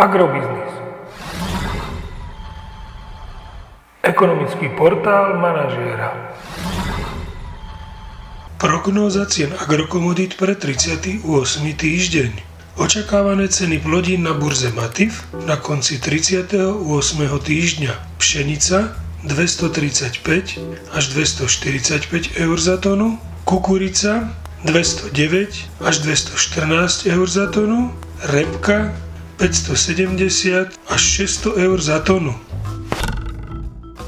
Agrobiznis. Ekonomický portál manažéra. Prognóza cien agrokomodít pre 38. týždeň. Očakávané ceny plodín na burze Matif na konci 38. týždňa. Pšenica 235 až 245 eur za tonu, kukurica 209 až 214 eur za tonu, repka 570 až 600 eur za tonu.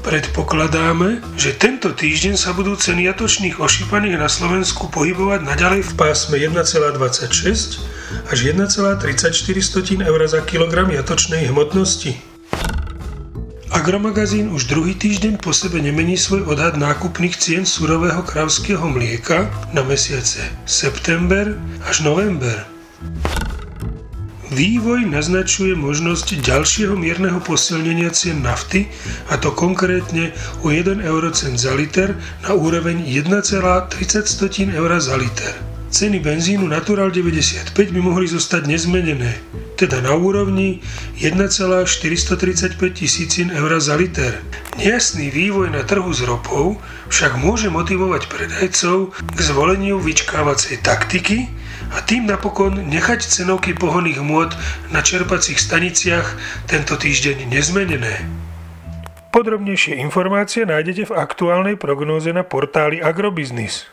Predpokladáme, že tento týždeň sa budú ceny jatočných ošípaných na Slovensku pohybovať naďalej v pásme 1,26 až 1,34 eur za kilogram jatočnej hmotnosti. Agromagazín už druhý týždeň po sebe nemení svoj odhad nákupných cien surového kravského mlieka na mesiace september až november. Vývoj naznačuje možnosť ďalšieho mierneho posilnenia cien nafty, a to konkrétne o 1 eurocent za liter na úroveň 1,30 eur za liter. Ceny benzínu Natural 95 by mohli zostať nezmenené, teda na úrovni 1,435 tisícin eur za liter. Nejasný vývoj na trhu s ropou však môže motivovať predajcov k zvoleniu vyčkávacej taktiky, a tým napokon nechať cenovky pohonných môd na čerpacích staniciach tento týždeň nezmenené. Podrobnejšie informácie nájdete v aktuálnej prognóze na portáli Agrobiznis.